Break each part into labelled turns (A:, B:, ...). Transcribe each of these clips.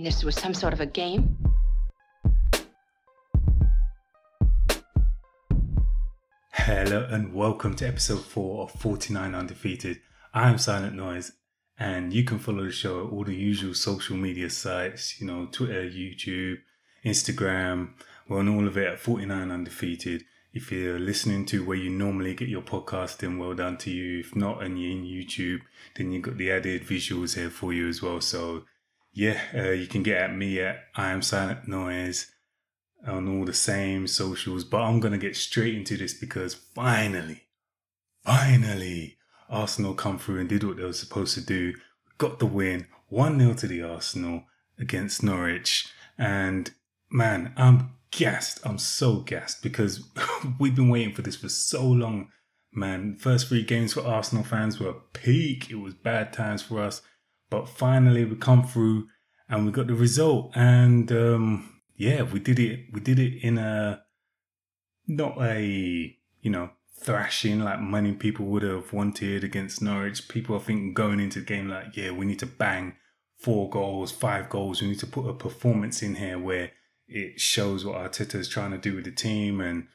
A: mean this was some sort of a game?
B: Hello and welcome to episode 4 of 49 Undefeated. I am Silent Noise and you can follow the show at all the usual social media sites, you know, Twitter, YouTube, Instagram. We're on all of it at 49 Undefeated. If you're listening to where you normally get your podcast, then well done to you. If not, and you're in YouTube, then you've got the added visuals here for you as well. So, yeah, uh, you can get at me at I am Silent Noise on all the same socials. But I'm going to get straight into this because finally, finally, Arsenal come through and did what they were supposed to do. Got the win, 1 0 to the Arsenal against Norwich. And man, I'm gassed. I'm so gassed because we've been waiting for this for so long. Man, first three games for Arsenal fans were peak. It was bad times for us. But finally, we come through and we got the result. And um, yeah, we did it. We did it in a not a you know thrashing like many people would have wanted against Norwich. People are thinking going into the game like, yeah, we need to bang four goals, five goals. We need to put a performance in here where it shows what Arteta is trying to do with the team, and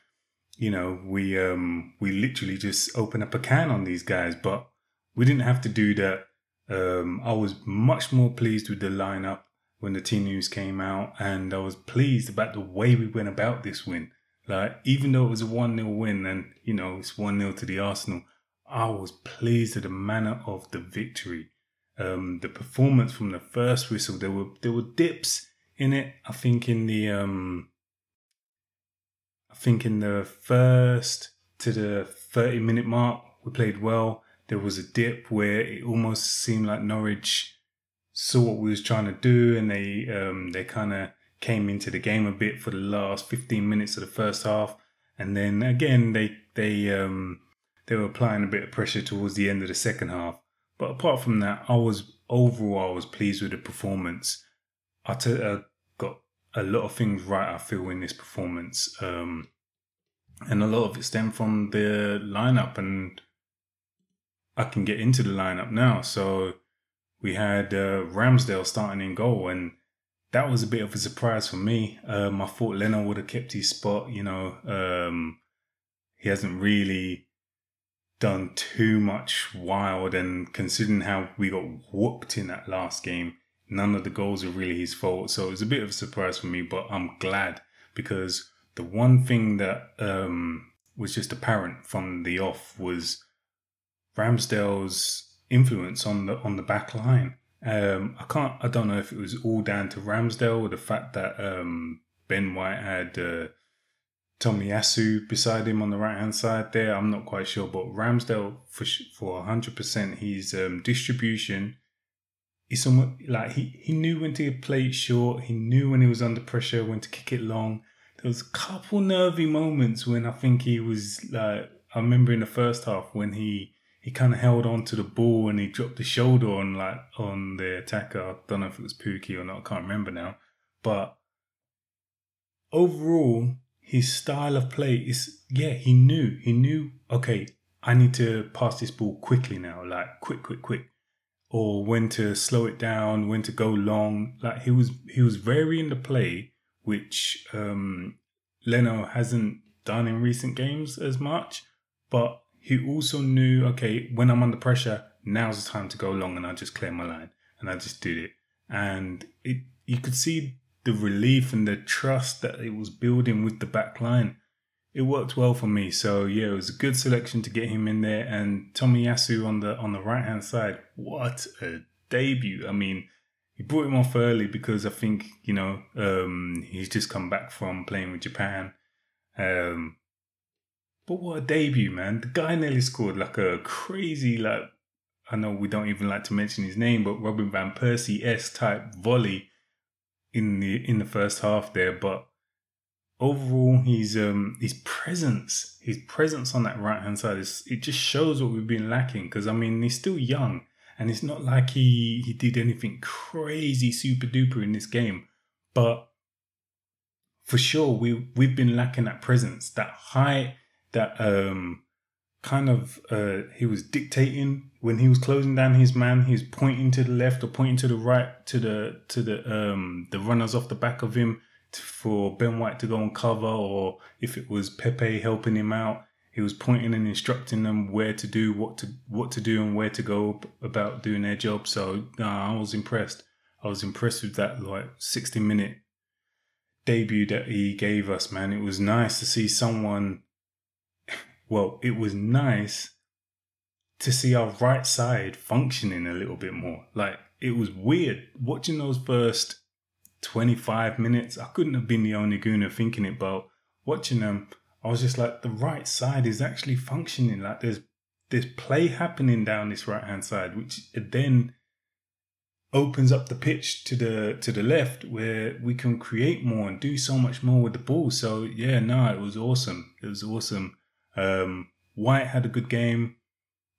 B: you know, we um we literally just open up a can on these guys, but we didn't have to do that. Um, I was much more pleased with the lineup when the team news came out, and I was pleased about the way we went about this win. Like, even though it was a 1 0 win and, you know, it's 1 0 to the Arsenal, I was pleased at the manner of the victory. Um, the performance from the first whistle, there were there were dips in it. I think in the um, I think in the first to the 30 minute mark, we played well. There was a dip where it almost seemed like Norwich saw what we was trying to do and they um, they kind of came into the game a bit for the last 15 minutes of the first half, and then again they they um, they were applying a bit of pressure towards the end of the second half. But apart from that, I was overall I was pleased with the performance. Arteta got a lot of things right. I feel in this performance, um, and a lot of it stemmed from the lineup, and I can get into the lineup now. So we had uh, Ramsdale starting in goal, and that was a bit of a surprise for me. Um, I thought Leno would have kept his spot. You know, um, he hasn't really done too much wild, and considering how we got whooped in that last game, none of the goals are really his fault. So it was a bit of a surprise for me, but I'm glad because the one thing that um, was just apparent from the off was Ramsdale's influence on the on the back line. Um, I can't. I don't know if it was all down to Ramsdale or the fact that um, Ben White had uh, Tomiyasu beside him on the right hand side there. I'm not quite sure, but Ramsdale for for 100 percent his um, distribution. He's somewhat like he, he knew when to play it short. He knew when he was under pressure when to kick it long. There was a couple nervy moments when I think he was like I remember in the first half when he he kind of held on to the ball and he dropped the shoulder on like on the attacker. I don't know if it was Pukki or not. I can't remember now. But overall, his style of play is yeah. He knew he knew. Okay, I need to pass this ball quickly now. Like quick, quick, quick. Or when to slow it down, when to go long. Like he was he was varying the play, which um Leno hasn't done in recent games as much. But he also knew, okay, when I'm under pressure, now's the time to go long and I just clear my line. And I just did it. And it you could see the relief and the trust that it was building with the back line. It worked well for me. So yeah, it was a good selection to get him in there. And Tomiyasu on the on the right hand side, what a debut. I mean, he brought him off early because I think, you know, um, he's just come back from playing with Japan. Um, but what a debut, man. The guy nearly scored like a crazy, like, I know we don't even like to mention his name, but Robin Van Persie S type volley in the in the first half there. But overall, his um his presence, his presence on that right hand side is it just shows what we've been lacking. Because I mean, he's still young, and it's not like he he did anything crazy super duper in this game, but for sure we we've been lacking that presence, that high that um, kind of uh, he was dictating when he was closing down his man. He was pointing to the left or pointing to the right to the to the um the runners off the back of him for Ben White to go and cover, or if it was Pepe helping him out, he was pointing and instructing them where to do what to what to do and where to go about doing their job. So I was impressed. I was impressed with that like sixty minute debut that he gave us. Man, it was nice to see someone well, it was nice to see our right side functioning a little bit more. Like it was weird watching those first 25 minutes. I couldn't have been the only gooner thinking it, but watching them, I was just like, the right side is actually functioning. Like there's there's play happening down this right hand side, which then opens up the pitch to the to the left where we can create more and do so much more with the ball. So yeah, no, it was awesome. It was awesome. Um, White had a good game.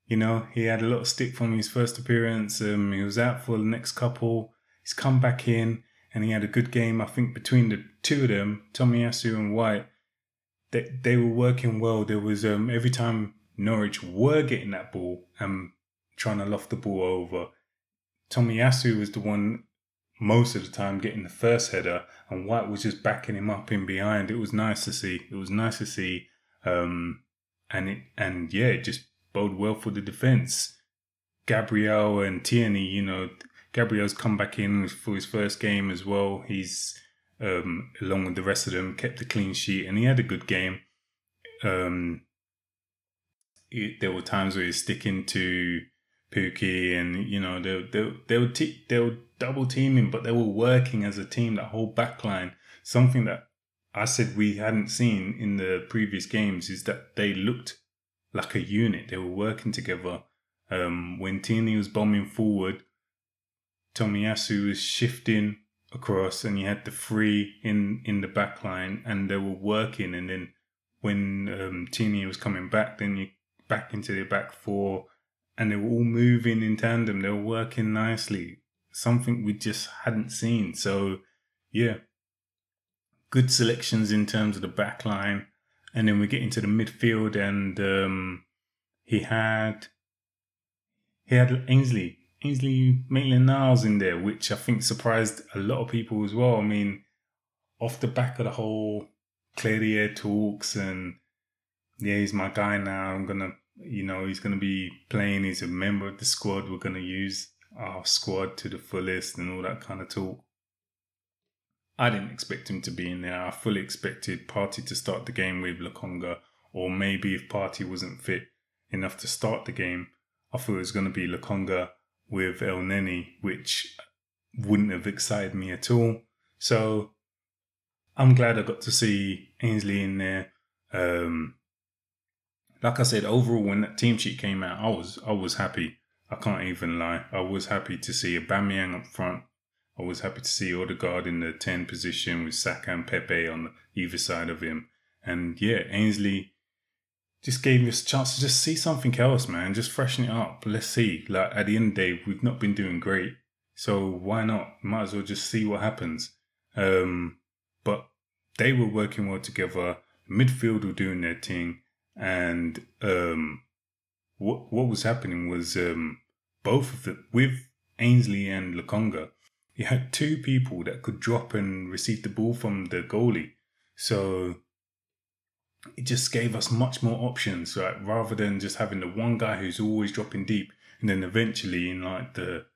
B: You know, he had a lot of stick from his first appearance. Um, he was out for the next couple. He's come back in and he had a good game. I think between the two of them, Tomiyasu and White, they, they were working well. There was um, every time Norwich were getting that ball and trying to loft the ball over, Tomiyasu was the one most of the time getting the first header, and White was just backing him up in behind. It was nice to see. It was nice to see. Um, and it, and yeah, it just bode well for the defense. Gabriel and Tierney, you know, Gabriel's come back in for his first game as well. He's um, along with the rest of them kept a clean sheet and he had a good game. Um, it, there were times where he's sticking to Pukki and you know they they they were they were double teaming, but they were working as a team. That whole backline, something that I said we hadn't seen in the previous games is that they looked like a unit. They were working together. Um, when Tierney was bombing forward, Tomiyasu was shifting across, and you had the three in in the back line, and they were working. And then when um, Tierney was coming back, then you back into the back four, and they were all moving in tandem. They were working nicely. Something we just hadn't seen. So yeah, good selections in terms of the back line. And then we get into the midfield and um, he had he had Ainsley, Ainsley Maitland Niles in there, which I think surprised a lot of people as well. I mean, off the back of the whole clear the air talks and yeah, he's my guy now. I'm gonna you know, he's gonna be playing, he's a member of the squad, we're gonna use our squad to the fullest and all that kind of talk. I didn't expect him to be in there. I fully expected Partey to start the game with Lokonga, or maybe if Partey wasn't fit enough to start the game, I thought it was going to be Lokonga with Elneny, which wouldn't have excited me at all. So I'm glad I got to see Ainsley in there. Um, like I said, overall, when that team sheet came out, I was I was happy. I can't even lie. I was happy to see Aubameyang up front. I was happy to see Odegaard in the 10 position with Saka and Pepe on either side of him. And yeah, Ainsley just gave me a chance to just see something else, man. Just freshen it up. Let's see. Like at the end of the day, we've not been doing great. So why not? Might as well just see what happens. Um, but they were working well together. Midfield were doing their thing. And um, what what was happening was um, both of the with Ainsley and Lokonga, you had two people that could drop and receive the ball from the goalie. So it just gave us much more options, right? Rather than just having the one guy who's always dropping deep, and then eventually in like the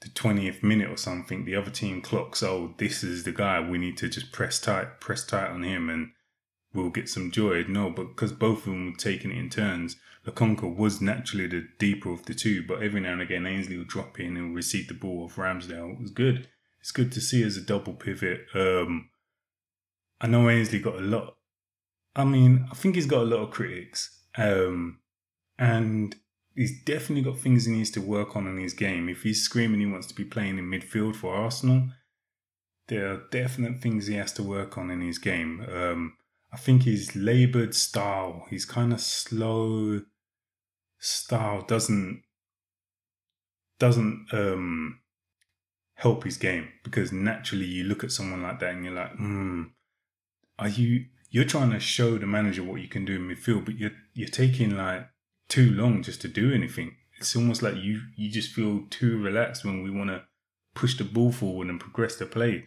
B: the twentieth minute or something, the other team clocks, oh, this is the guy. We need to just press tight, press tight on him, and we'll get some joy. No, but because both of them were taking it in turns, Lokonga was naturally the deeper of the two, but every now and again Ainsley would drop in and receive the ball off Ramsdale. It was good. It's good to see as a double pivot. Um, I know Ainsley got a lot. I mean, I think he's got a lot of critics, um, and he's definitely got things he needs to work on in his game. If he's screaming he wants to be playing in midfield for Arsenal, there are definite things he has to work on in his game. Um, I think his laboured style, he's kind of slow style doesn't doesn't um, help his game because naturally you look at someone like that and you're like, hmm, are you you're trying to show the manager what you can do in midfield, but you're you're taking like too long just to do anything. It's almost like you you just feel too relaxed when we want to push the ball forward and progress the play.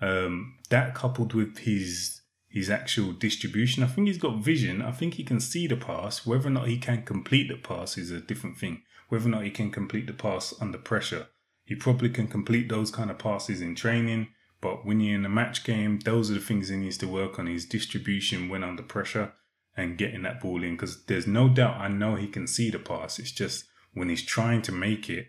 B: Um, that coupled with his his actual distribution, I think he's got vision. I think he can see the pass. Whether or not he can complete the pass is a different thing. Whether or not he can complete the pass under pressure, he probably can complete those kind of passes in training. But when you're in a match game, those are the things he needs to work on: his distribution when under pressure and getting that ball in. Because there's no doubt, I know he can see the pass. It's just when he's trying to make it,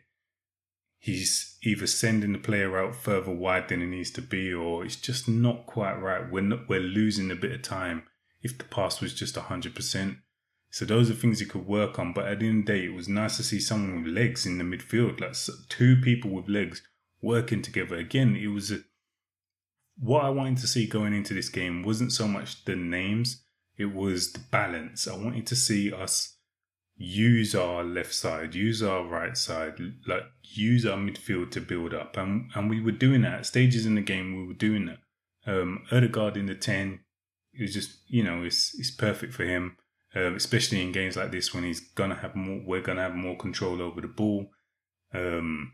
B: he's either sending the player out further wide than he needs to be, or it's just not quite right. We're not, we're losing a bit of time if the pass was just hundred percent. So those are things he could work on. But at the end of the day, it was nice to see someone with legs in the midfield, like two people with legs working together. Again, it was a, what I wanted to see going into this game wasn't so much the names, it was the balance. I wanted to see us use our left side, use our right side, like use our midfield to build up. And and we were doing that at stages in the game. We were doing that. Um, Odegaard in the ten, it was just you know it's it's perfect for him, uh, especially in games like this when he's gonna have more. We're gonna have more control over the ball. Um,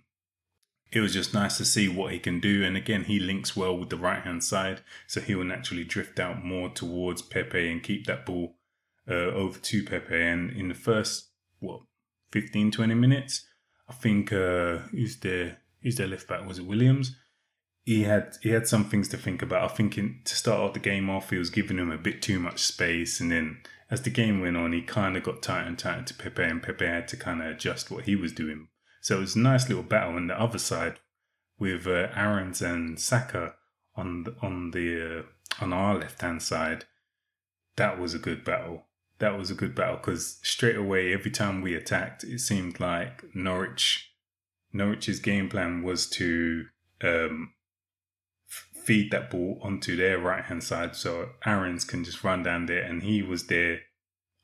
B: it was just nice to see what he can do. And again, he links well with the right hand side, so he will naturally drift out more towards Pepe and keep that ball uh, over to Pepe. And in the first, what, 15, 20 minutes, I think, uh, who's their, who's their left back? Was it Williams? He had he had some things to think about. I think in, to start off the game off, he was giving him a bit too much space, and then as the game went on, he kind of got tighter and tighter to Pepe, and Pepe had to kind of adjust what he was doing. So it was a nice little battle. on the other side, with uh, Aarons and Saka on the, on the uh, on our left hand side, that was a good battle that was a good battle because straight away, every time we attacked, it seemed like Norwich, Norwich's game plan was to um, feed that ball onto their right hand side, so Aarons can just run down there, and he was their,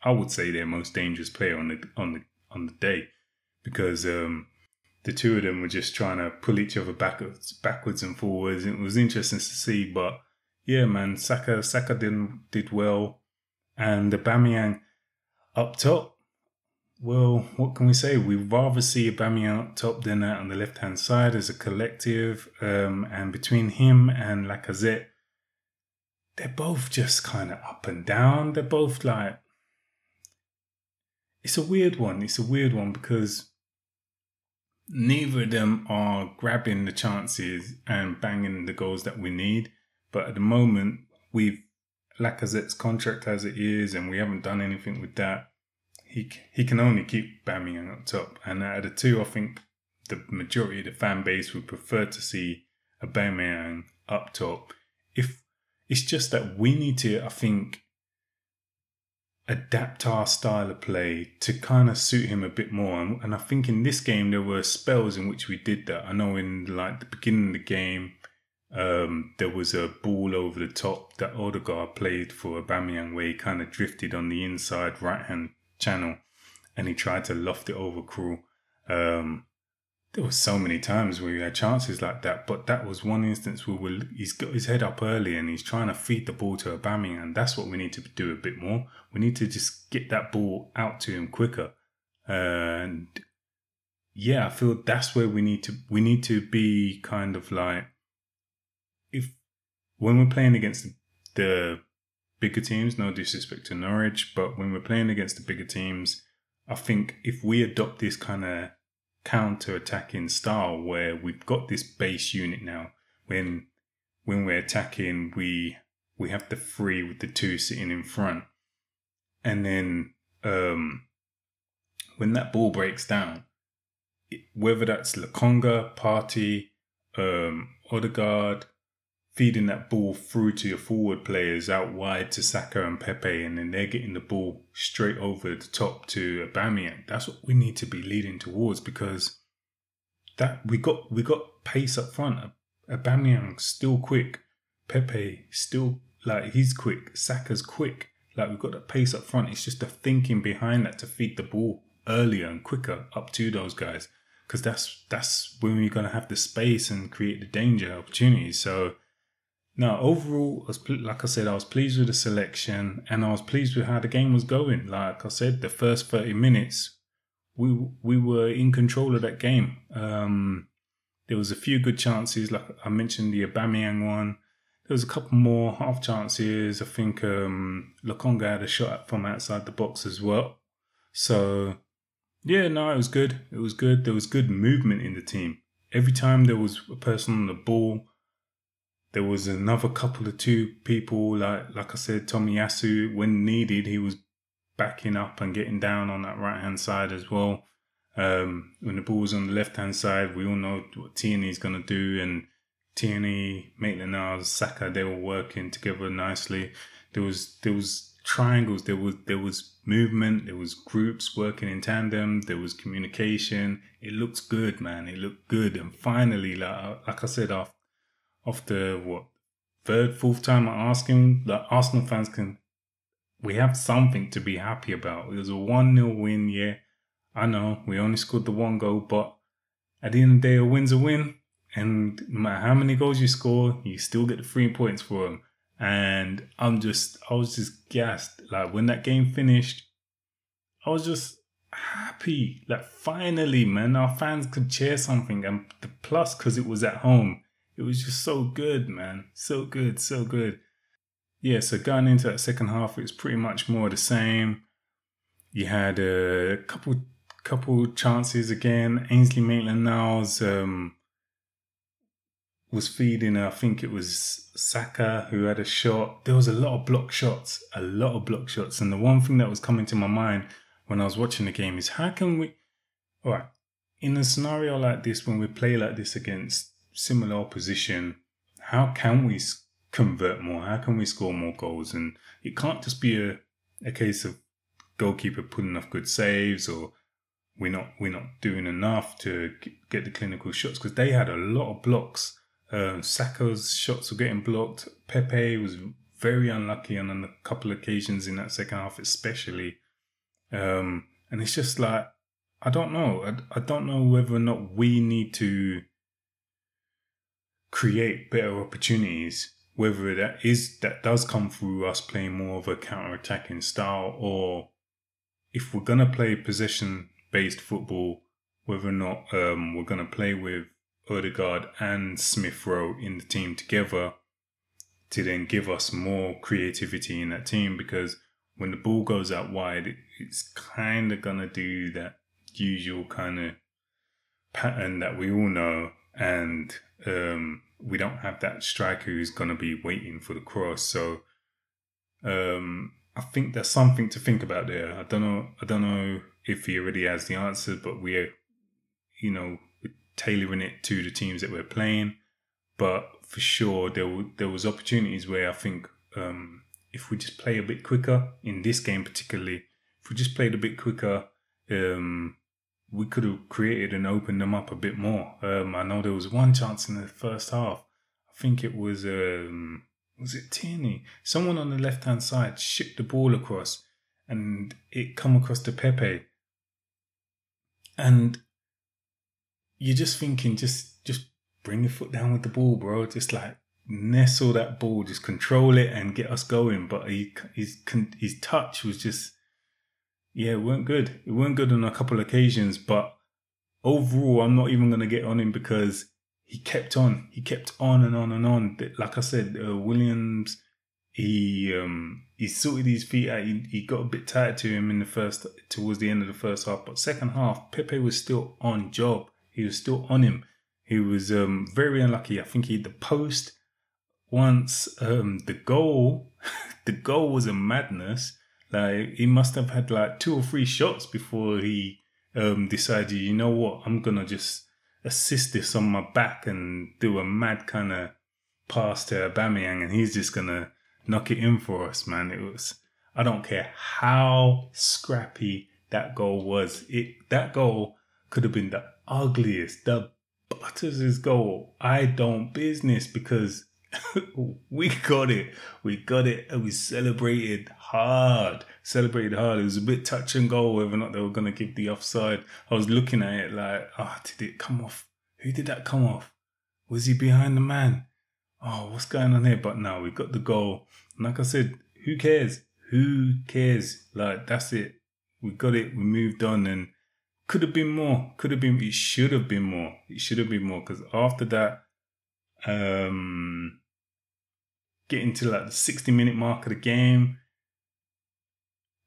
B: I would say, their most dangerous player on the on the on the day, because um, the two of them were just trying to pull each other backwards, backwards and forwards. It was interesting to see, but yeah, man, Saka Saka did did well and Aubameyang up top. Well, what can we say? We'd rather see Aubameyang up top than on the left hand side as a collective. Um, and between him and Lacazette, they're both just kind of up and down. They're both like. It's a weird one. It's a weird one because neither of them are grabbing the chances and banging the goals that we need. But at the moment, we've Lacazette's contract as it is, and we haven't done anything with that. He he can only keep Aubameyang up top, and out of the two, I think the majority of the fan base would prefer to see Aubameyang up top. If it's just that we need to, I think, adapt our style of play to kind of suit him a bit more. And, and I think in this game there were spells in which we did that. I know in like the beginning of the game um, there was a ball over the top that Odegaard played for Aubameyang where he kind of drifted on the inside right hand channel and he tried to loft it over Krul. Um, there were so many times where he had chances like that, but that was one instance where we'll, he's got his head up early and he's trying to feed the ball to Aubameyang, and that's what we need to do a bit more. We need to just get that ball out to him quicker, and yeah, I feel that's where we need to we need to be kind of like if when we're playing against the bigger teams, no disrespect to Norwich, but when we're playing against the bigger teams, I think if we adopt this kind of counter attacking style where we've got this base unit now, when when we're attacking, we we have the three with the two sitting in front, and then um, when that ball breaks down, whether that's Lokonga, Partey, um, Odegaard, feeding that ball through to your forward players out wide to Saka and Pepe, and then they're getting the ball straight over the top to Aubameyang. That's what we need to be leading towards because that we got we got pace up front. Aubameyang still quick, Pepe still like he's quick, Saka's quick. Like we've got that pace up front. It's just the thinking behind that to feed the ball earlier and quicker up to those guys because that's that's when we're gonna have the space and create the danger opportunities. So no, overall, I was, like I said, I was pleased with the selection and I was pleased with how the game was going. Like I said, the first 30 minutes, we we were in control of that game. Um, there was a few good chances, like I mentioned the Aubameyang one. There was a couple more half chances. I think um, Lokonga had a shot from outside the box as well. So, yeah, no, it was good. It was good. There was good movement in the team. Every time there was a person on the ball, there was another couple of two people, like like I said, Tommy Tomiyasu, when needed, he was backing up and getting down on that right hand side as well. Um, when the ball was on the left hand side, we all know what Tierney is going to do, and Tierney, Maitland-Niles, Saka, they were working together nicely. There was there was triangles, there was there was movement, there was groups working in tandem, there was communication. It looked good, man. It looked good, and finally, like like I said, after after what third, fourth time I'm him that Arsenal fans can we have something to be happy about. It was a one 0 win, yeah. I know we only scored the one goal, but at the end of the day, a win's a win. And no matter how many goals you score, you still get the three points for them. And I'm just, I was just gassed. Like when that game finished, I was just happy. Like finally, man, our fans could cheer something. And the plus, because it was at home, it was just so good, man. So good, so good. Yeah, so going into that second half, it was pretty much more the same. You had a couple couple chances again. Ainsley Maitland Niles um, was feeding, I think it was Saka who had a shot. There was a lot of block shots, a lot of block shots. And the one thing that was coming to my mind when I was watching the game is how can we, all right, in a scenario like this, when we play like this against similar opposition, how can we convert more? How can we score more goals? And it can't just be a, a case of goalkeeper putting enough good saves or we're not we're not doing enough to get the clinical shots because they had a lot of blocks. Um, Saka's shots were getting blocked. Pepe was very unlucky on a couple of occasions in that second half, especially. Um, and it's just like I don't know. I, I don't know whether or not we need to create better opportunities, whether that is that does come through us playing more of a counter-attacking style, or if we're gonna play possession-based football, whether or not um, we're gonna play with Odegaard and Smith Rowe in the team together to then give us more creativity in that team because when the ball goes out wide, it's kind of gonna do that usual kind of pattern that we all know, and um, we don't have that striker who's going to be waiting for the cross. So um, I think there's something to think about there. I don't know. I don't know if he already has the answer, but we're, you know, tailoring it to the teams that we're playing. But for sure, there there was opportunities where I think um, if we just play a bit quicker in this game, particularly, if we just played a bit quicker, um, we could have created and opened them up a bit more. Um, I know there was one chance in the first half. I think it was um, was it Tierney? Someone on the left hand side shipped the ball across, and it come across to Pepe. And you're just thinking, just just bring your foot down with the ball, bro. Just like nestle that ball, just control it and get us going. But he, his his touch was just yeah, it weren't good. It weren't good on a couple occasions, but overall, I'm not even going to get on him because he kept on. He kept on and on and on. Like I said, uh, Williams, he um, he sorted his feet out. He, he got a bit tired to him in the first, towards the end of the first half. But second half, Pepe was still on job. He was still on him. He was um, very unlucky. I think he hit the post once. Um, the goal, the goal was a madness. Like he must have had like two or three shots before he um, decided, you know what, I'm gonna just assist this on my back and do a mad kind of pass to Aubameyang, and he's just gonna knock it in for us, man. It was. I don't care how scrappy that goal was. It that goal could have been the ugliest, the Butters' goal. I don't business because we got it. We got it and we celebrated hard. Celebrated hard. It was a bit touch and go whether or not they were going to give the offside. I was looking at it like, ah, oh, did it come off? Who did that come off? Was he behind the man? oh, what's going on here? But now we got the goal. And like I said, who cares? Who cares? Like that's it. We got it. We moved on, and could have been more. Could have been. It should have been more. It should have been more because after that, um, getting to like the sixty minute mark of the game,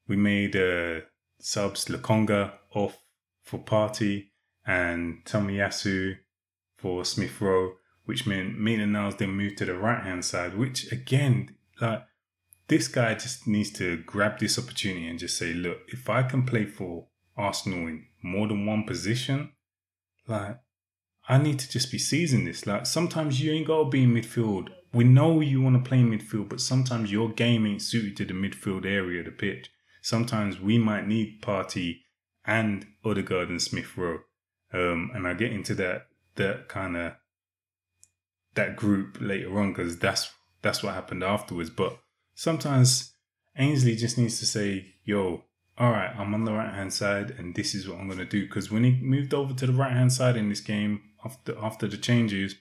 B: we made uh, subs Lokonga off for Partey and Tomiyasu for Smith Rowe, which meant Maitland Niles then moved to the right hand side, which again, like this guy just needs to grab this opportunity and just say, look, if I can play for Arsenal in more than one position, like I need to just be seizing this. Like sometimes you ain't gotta be in midfield. We know you want to play midfield, but sometimes your game ain't suited to the midfield area of the pitch. Sometimes we might need Partey and Odegaard and Smith Rowe. Um, and I get into that that kind of that group later on because that's that's what happened afterwards. But sometimes Ainsley just needs to say, "Yo, all right, I'm on the right hand side, and this is what I'm gonna do." Because when he moved over to the right hand side in this game after after the changes,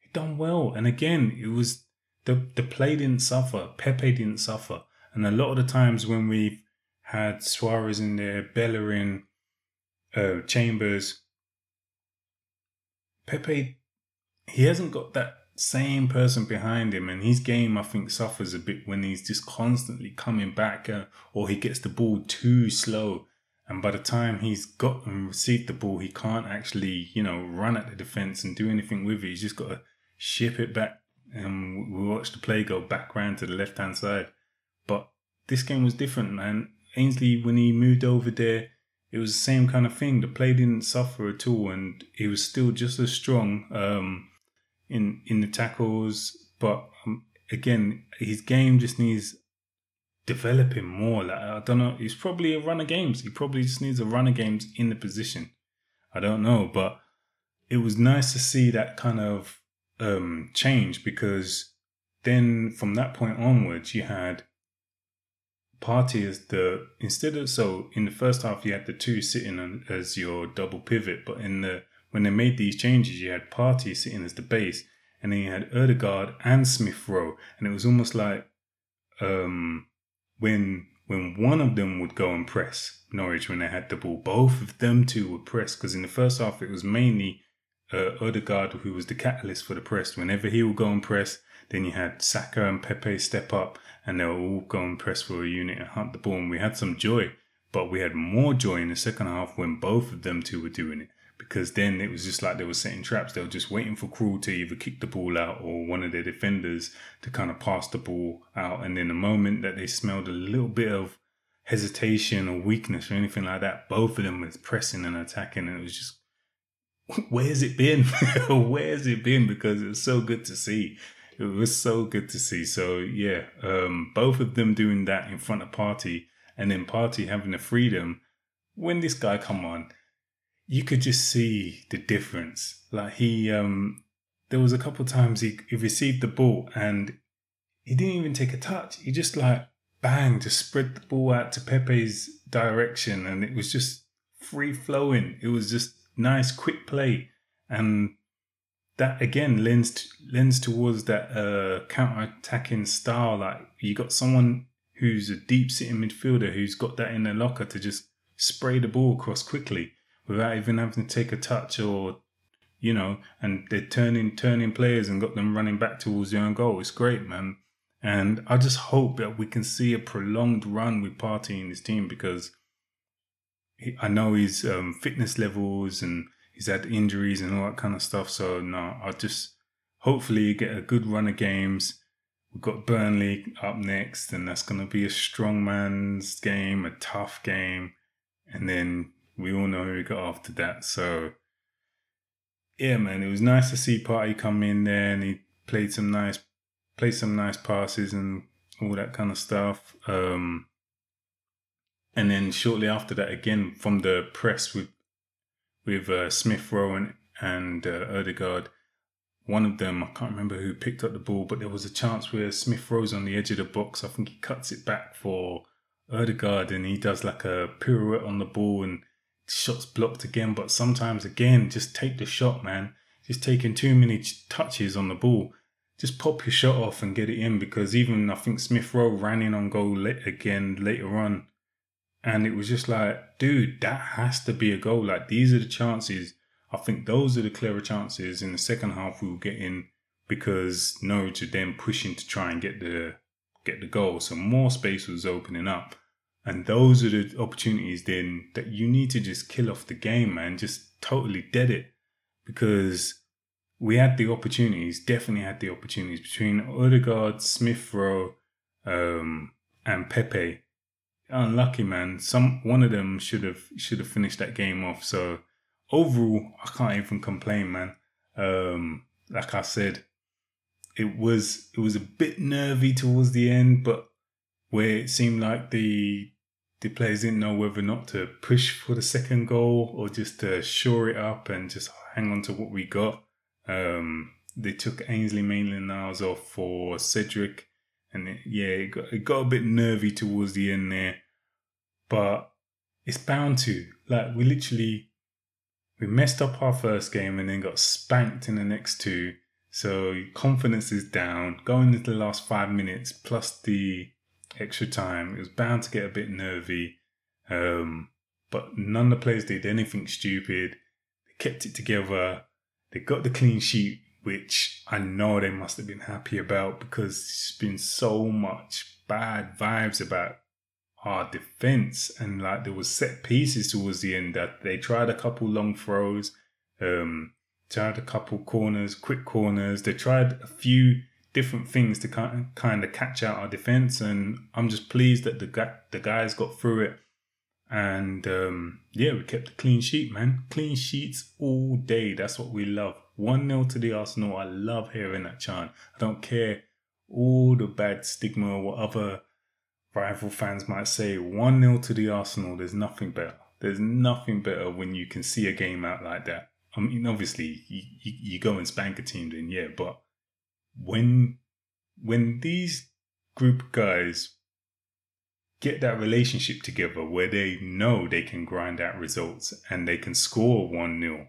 B: he done well. And again, it was the the play didn't suffer. Pepe didn't suffer. And a lot of the times when we've had Suarez in there, Bellerin, uh, Chambers, Pepe, he hasn't got that same person behind him, and his game I think suffers a bit when he's just constantly coming back, uh, or he gets the ball too slow, and by the time he's got and received the ball, he can't actually you know run at the defense and do anything with it. He's just got to ship it back, and we watch the play go back round to the left hand side. But this game was different, man. Ainsley when he moved over there. It was the same kind of thing. The play didn't suffer at all, and he was still just as strong. Um, in in the tackles, but um, again, his game just needs developing more. Like I don't know, he's probably a runner games. He probably just needs a runner games in the position. I don't know, but it was nice to see that kind of um, change because then from that point onwards, you had Partey as the instead of so in the first half you had the two sitting as your double pivot, but in the when they made these changes, you had Partey sitting as the base, and then you had Odegaard and Smith Rowe, and it was almost like um, when when one of them would go and press Norwich when they had the ball, both of them two would press because in the first half it was mainly uh, Odegaard who was the catalyst for the press. Whenever he would go and press, then you had Saka and Pepe step up, and they would all go and press for a unit and hunt the ball, and we had some joy. But we had more joy in the second half when both of them two were doing it because then it was just like they were setting traps. They were just waiting for Krul to either kick the ball out or one of their defenders to kind of pass the ball out. And then the moment that they smelled a little bit of hesitation or weakness or anything like that, both of them was pressing and attacking. And it was just, where's it been? where's it been? Because it was so good to see. It was so good to see. So yeah, um, both of them doing that in front of Partey and then Partey having the freedom. When this guy come on, you could just see the difference. Like he, um, there was a couple times he, he received the ball and he didn't even take a touch. He just like bang, just spread the ball out to Pepe's direction, and it was just free flowing. It was just nice, quick play, and that again lends lends towards that uh, counter attacking style. Like you got someone who's a deep sitting midfielder who's got that in their locker to just spray the ball across quickly without even having to take a touch or you know, and they're turning turning players and got them running back towards their own goal. It's great, man. And I just hope that we can see a prolonged run with Partey in this team because he, I know his um, fitness levels and he's had injuries and all that kind of stuff. So no, I'll just hopefully get a good run of games. We've got Burnley up next, and that's going to be a strong man's game, a tough game. And then we all know who got after that. So yeah, man, it was nice to see Partey come in there and he played some nice played some nice passes and all that kind of stuff. Um, and then shortly after that, again from the press with with uh, Smith Rowe and, and uh, Odegaard, one of them I can't remember who picked up the ball, but there was a chance where Smith Rowe's on the edge of the box. I think he cuts it back for Odegaard and he does like a pirouette on the ball and shots blocked again. But sometimes, again, just take the shot, man. Just taking too many touches on the ball. just pop your shot off and get it in because even I think Smith Rowe ran in on goal late again later on. And it was just like, dude, that has to be a goal. Like these are the chances. I think those are the clearer chances in the second half we will get in because Norwich are then pushing to try and get the get the goal. So more space was opening up. And those are the opportunities then that you need to just kill off the game, man. Just totally dead it. Because we had the opportunities, definitely had the opportunities between Odegaard, Smith Rowe, um, and Pepe. Unlucky man. Some one of them should have should have finished that game off. So overall, I can't even complain, man. Um, like I said, it was it was a bit nervy towards the end, but where it seemed like the the players didn't know whether or not to push for the second goal or just to shore it up and just hang on to what we got. Um, they took Ainsley Maitland-Niles off for Cedric, and it, yeah, it got, it got a bit nervy towards the end there, but it's bound to. Like we literally we messed up our first game and then got spanked in the next two. So confidence is down. Going into the last five minutes plus the extra time, it was bound to get a bit nervy. Um, but none of the players did anything stupid. They kept it together. They got the clean sheet, which I know they must have been happy about because there's been so much bad vibes about our defense and like there was set pieces towards the end that they tried a couple long throws um tried a couple corners, quick corners. They tried a few different things to kind of catch out our defense, and I'm just pleased that the the guys got through it. And um, yeah, we kept a clean sheet, man. Clean sheets all day. That's what we love. 1 0 to the Arsenal. I love hearing that chant. I don't care all the bad stigma or what other rival fans might say. 1 0 to the Arsenal. There's nothing better. There's nothing better when you can see a game out like that. I mean, obviously, you, you, you go and spank a team, then yeah, but when when these group guys get that relationship together where they know they can grind out results and they can score 1 0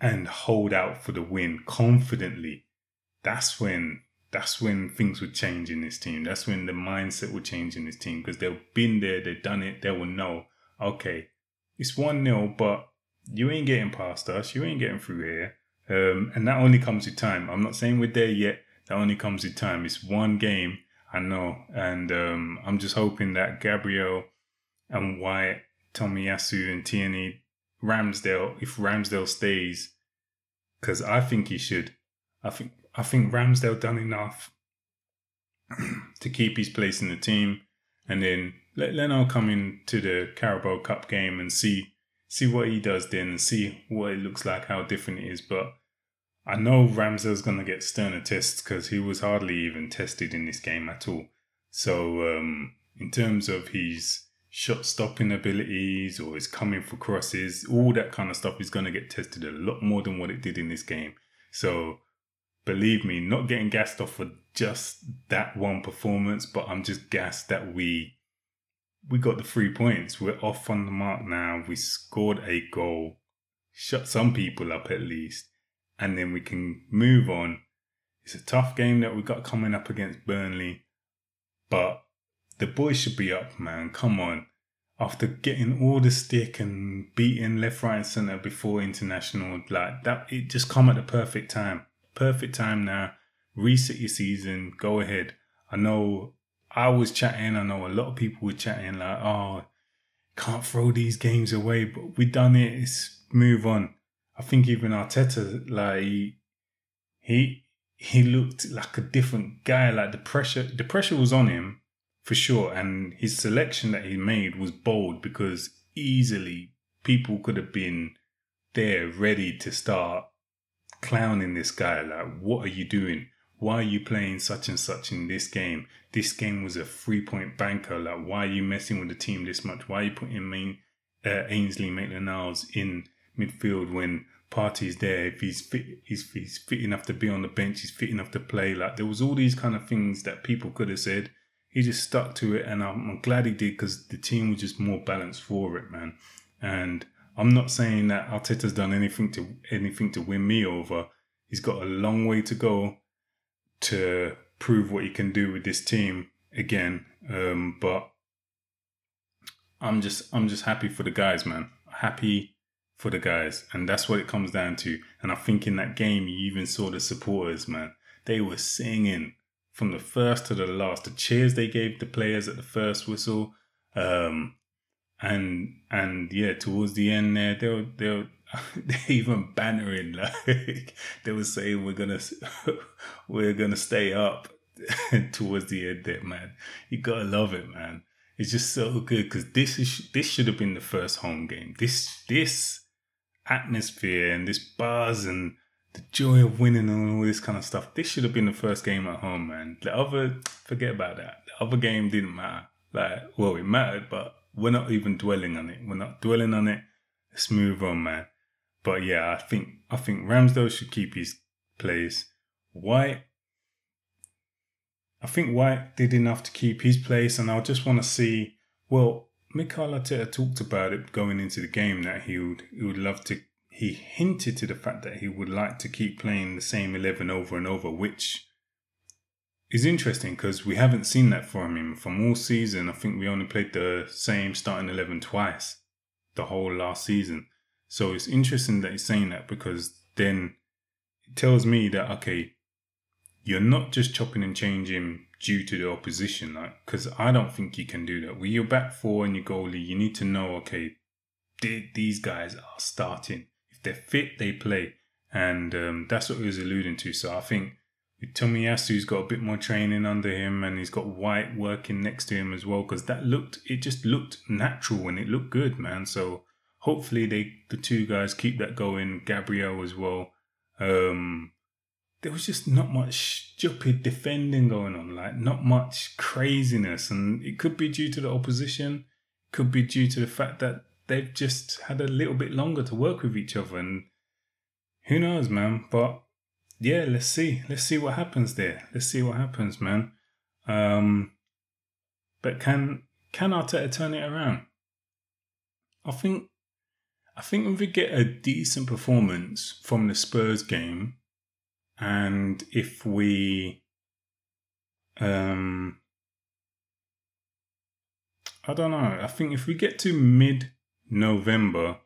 B: and hold out for the win confidently, that's when that's when things would change in this team. That's when the mindset would change in this team because they've been there, they've done it, they will know, okay, it's 1 0, but you ain't getting past us. You ain't getting through here. Um, and that only comes with time. I'm not saying we're there yet. That only comes with time. It's one game, I know. And um, I'm just hoping that Gabriel and White, Tomiyasu and Tierney, Ramsdale, if Ramsdale stays, because I think he should. I think I think Ramsdale done enough to keep his place in the team, and then let Leno come into the Carabao Cup game and see see what he does then and see what it looks like, how different it is. But I know Ramsdale's going to get sterner tests because he was hardly even tested in this game at all. So, um, in terms of his shot stopping abilities or his coming for crosses, all that kind of stuff is going to get tested a lot more than what it did in this game. So, believe me, not getting gassed off for just that one performance, but I'm just gassed that we we got the three points. We're off on the mark now. We scored a goal, shut some people up at least, and then we can move on. It's a tough game that we've got coming up against Burnley, but the boys should be up, man. Come on. After getting all the stick and beating left, right, and centre before international, like that, it just come at the perfect time. Perfect time now. Reset your season. Go ahead. I know I was chatting. I know a lot of people were chatting like, "Oh, can't throw these games away," but we done it. It's move on. I think even Arteta, like he he looked like a different guy. Like the pressure, the pressure was on him for sure, and his selection that he made was bold because easily people could have been there ready to start clowning this guy. Like, what are you doing? why are you playing such and such in this game? This game was a three point banker. Like, why are you messing with the team this much? Why are you putting main, uh, Ainsley Maitland-Niles in midfield when Partey's there? If he's fit, he's, he's fit enough to be on the bench, he's fit enough to play. Like, there was all these kind of things that people could have said. He just stuck to it, and I'm, I'm glad he did because the team was just more balanced for it, man. And I'm not saying that Arteta's done anything to anything to win me over. He's got a long way to go to prove what he can do with this team again. Um, but I'm just I'm just happy for the guys, man. Happy for the guys, and that's what it comes down to. And I think in that game, you even saw the supporters, man. They were singing from the first to the last. The cheers they gave the players at the first whistle, um, and and yeah, towards the end there, they were they were they even bannering like they were saying we're gonna we're gonna stay up towards the end there, man. You gotta love it, man. It's just so good because this is this should have been the first home game. This this atmosphere and this buzz and the joy of winning and all this kind of stuff. This should have been the first game at home, man. The other, forget about that. The other game didn't matter. Like, well, it mattered, but we're not even dwelling on it. We're not dwelling on it. Let's move on, man. But yeah, I think I think Ramsdale should keep his place. White, I think White did enough to keep his place, and I just want to see. Well, Mikel Arteta talked about it going into the game that he would he would love to. He hinted to the fact that he would like to keep playing the same eleven over and over, which is interesting because we haven't seen that from him from all season. I think we only played the same starting eleven twice, the whole last season. So it's interesting that he's saying that because then it tells me that okay, you're not just chopping and changing due to the opposition, like because I don't think you can do that. With your back four and your goalie, you need to know okay, these guys are starting. If they're fit, they play, and um, that's what he was alluding to. So I think with Tomiyasu's got a bit more training under him, and he's got White working next to him as well. Because that looked, it just looked natural and it looked good, man. So hopefully they the two guys keep that going. Gabriel as well. Um, there was just not much stupid defending going on, like not much craziness, and it could be due to the opposition, could be due to the fact that they've just had a little bit longer to work with each other, and who knows, man. But yeah, let's see, let's see what happens there. Let's see what happens, man. Um, but can can Arteta turn it around? I think I think if we get a decent performance from the Spurs game, and if we, um, I don't know, I think if we get to mid November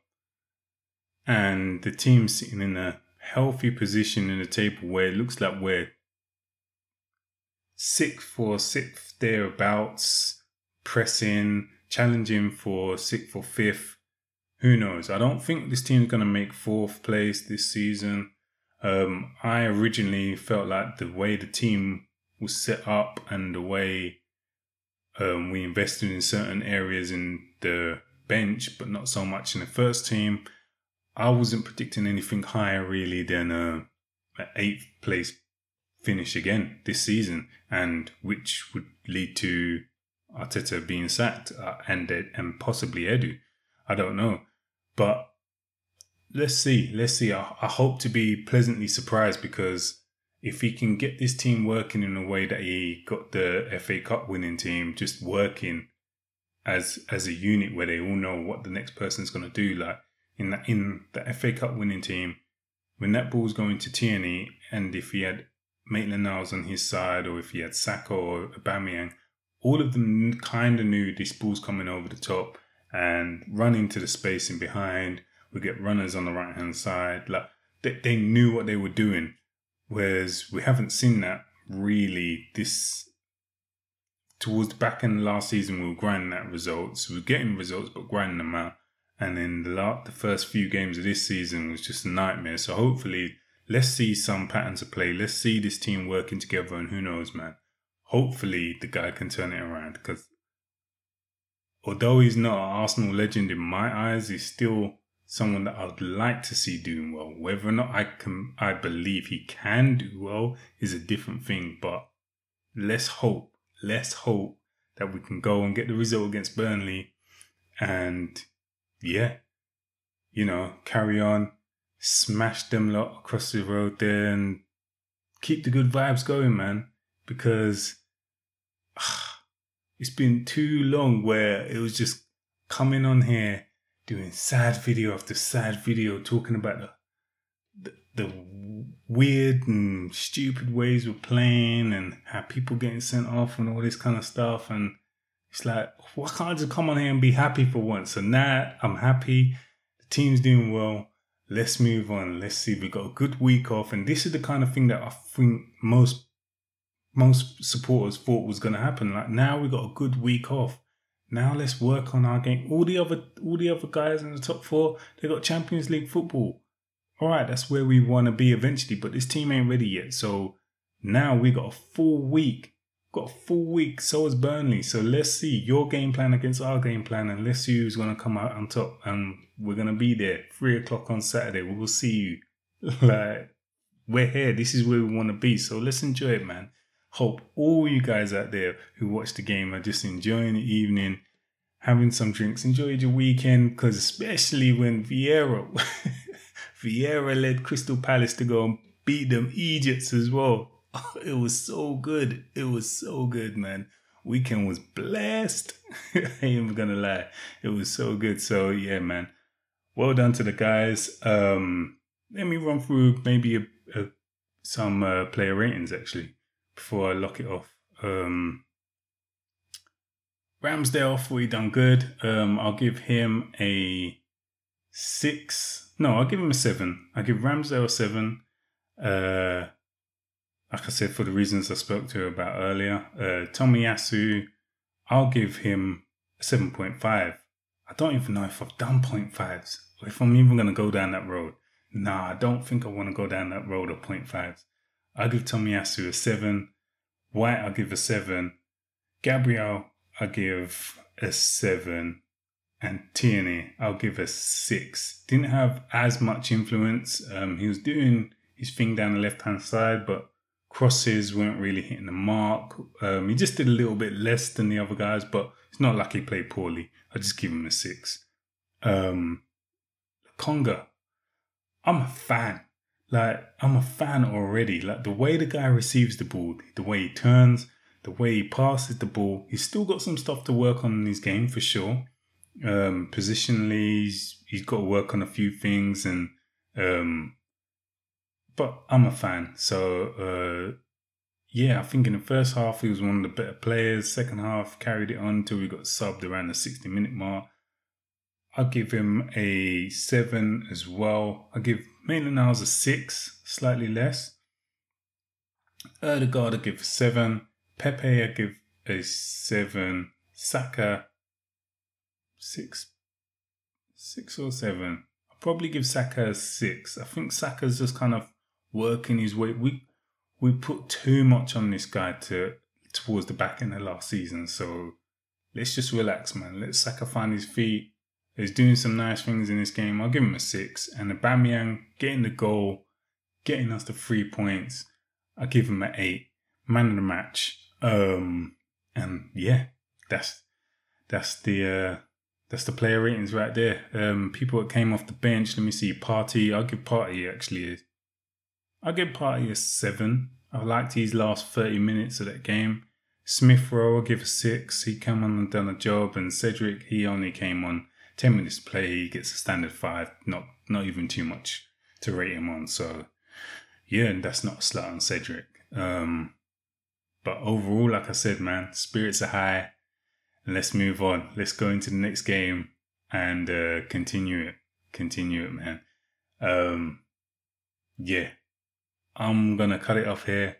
B: and the team's sitting in a healthy position in the table where it looks like we're sixth or sixth thereabouts, pressing, challenging for sixth or fifth who knows? I don't think this team's going to make fourth place this season. Um, I originally felt like the way the team was set up and the way um, we invested in certain areas in the bench, but not so much in the first team. I wasn't predicting anything higher really than a, a eighth place finish again this season, and which would lead to Arteta being sacked uh, and and possibly Edu. I don't know. But let's see. Let's see. I, I hope to be pleasantly surprised because if he can get this team working in a way that he got the FA Cup winning team just working as as a unit where they all know what the next person's going to do, like in that in the FA Cup winning team, when that ball's going to Tierney, and if he had Maitland Niles on his side, or if he had Saka or Aubameyang, all of them kind of knew this ball's coming over the top and run into the space in behind. We get runners on the right hand side. Like they, they knew what they were doing. Whereas we haven't seen that really this towards the back end last season we were grinding that results. We were getting results but grinding them out. And then the last, the first few games of this season was just a nightmare. So hopefully let's see some patterns of play. Let's see this team working together and who knows, man. Hopefully the guy can turn it around because although he's not an Arsenal legend in my eyes, he's still someone that I'd like to see doing well. Whether or not I can, I believe he can do well is a different thing. But let's hope, let's hope that we can go and get the result against Burnley, and yeah, you know, carry on, smash them lot across the road there, and keep the good vibes going, man. Because. Uh, it's been too long where it was just coming on here doing sad video after sad video talking about the the, the weird and stupid ways we're playing and how people getting sent off and all this kind of stuff. And it's like, why can't I just come on here and be happy for once? And now I'm happy. The team's doing well. Let's move on. Let's see. We got a good week off, and this is the kind of thing that I think most most supporters thought was going to happen. Like now we got a good week off. Now let's work on our game. All the other all the other guys in the top four, they got Champions League football. All right, that's where we want to be eventually, but this team ain't ready yet. So now we got a full week. Got a full week. So is Burnley. So let's see your game plan against our game plan, and let's see who's gonna come out on top. And we're gonna be there three o'clock on Saturday. We will see you. like we're here. This is where we want to be. So let's enjoy it, man. Hope all you guys out there who watch the game are just enjoying the evening, having some drinks, enjoyed your weekend, because especially when Vieira Vieira led Crystal Palace to go and beat them Egypts as well. it was so good. It was so good, man. Weekend was blessed. I ain't even gonna lie. It was so good. So yeah, man. Well done to the guys. Um, let me run through maybe a, a, some uh, player ratings actually before I lock it off. Um, Ramsdale, thought he done good. Um, I'll give him a six. No, I'll give him a seven. I'll give Ramsdale a seven. Uh, like I said, for the reasons I spoke to about earlier. Uh, Tomiyasu, I'll give him 7.5. I don't even know if I've done 0.5s, or if I'm even going to go down that road. Nah, I don't think I want to go down that road of 0.5s. I'll give Tomiyasu a 7. White, I'll give a 7. Gabriel, I'll give a 7 and Tierney, I'll give a six. Didn't have as much influence. Um, he was doing his thing down the left hand side, but crosses weren't really hitting the mark. Um, he just did a little bit less than the other guys, but it's not like he played poorly. I just give him a six. Um, Lokonga, I'm a fan. Like I'm a fan already. Like the way the guy receives the ball, the way he turns, the way he passes the ball. He's still got some stuff to work on in his game for sure um, positionally, he's, he's got to work on a few things, and um, but I'm a fan, so uh, yeah, I think in the first half he was one of the better players. Second half carried it on until we got subbed around the 60 minute mark. I'll give him a seven as well. I give Maitland Niles a six, slightly less. Odegaard I give a seven. Pepe I give a seven. Saka six, six or seven. I'll probably give Saka a six. I think Saka's just kind of working his way. We we put too much on this guy to towards the back end of last season, so let's just relax, man. Let Saka find his feet. He's doing some nice things in this game. I'll give him a six. And Aubameyang getting the goal, getting us the three points. I'll give him an eight. Man of the match. Um, and yeah, that's that's the uh, that's the player ratings right there. Um, people that came off the bench. Let me see. Partey. I'll give Partey actually. I'll give Partey a seven. I liked his last thirty minutes of that game. Smith Rowe, I'll give a six. He came on and done a job. And Cedric, he only came on ten minutes to play. He gets a standard five. Not not even too much to rate him on. So yeah, and that's not a slut on Cedric. Um, but overall, like I said, man, spirits are high let's move on. Let's go into the next game and uh, continue it. Continue it, man. Um, yeah, I'm gonna cut it off here.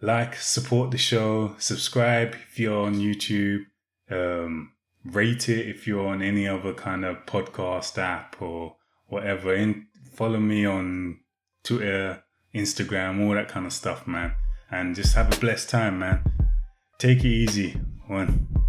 B: Like, support the show, subscribe if you're on YouTube, um, rate it if you're on any other kind of podcast app or whatever. And follow me on Twitter, Instagram, all that kind of stuff, man. And just have a blessed time, man. Take it easy. One.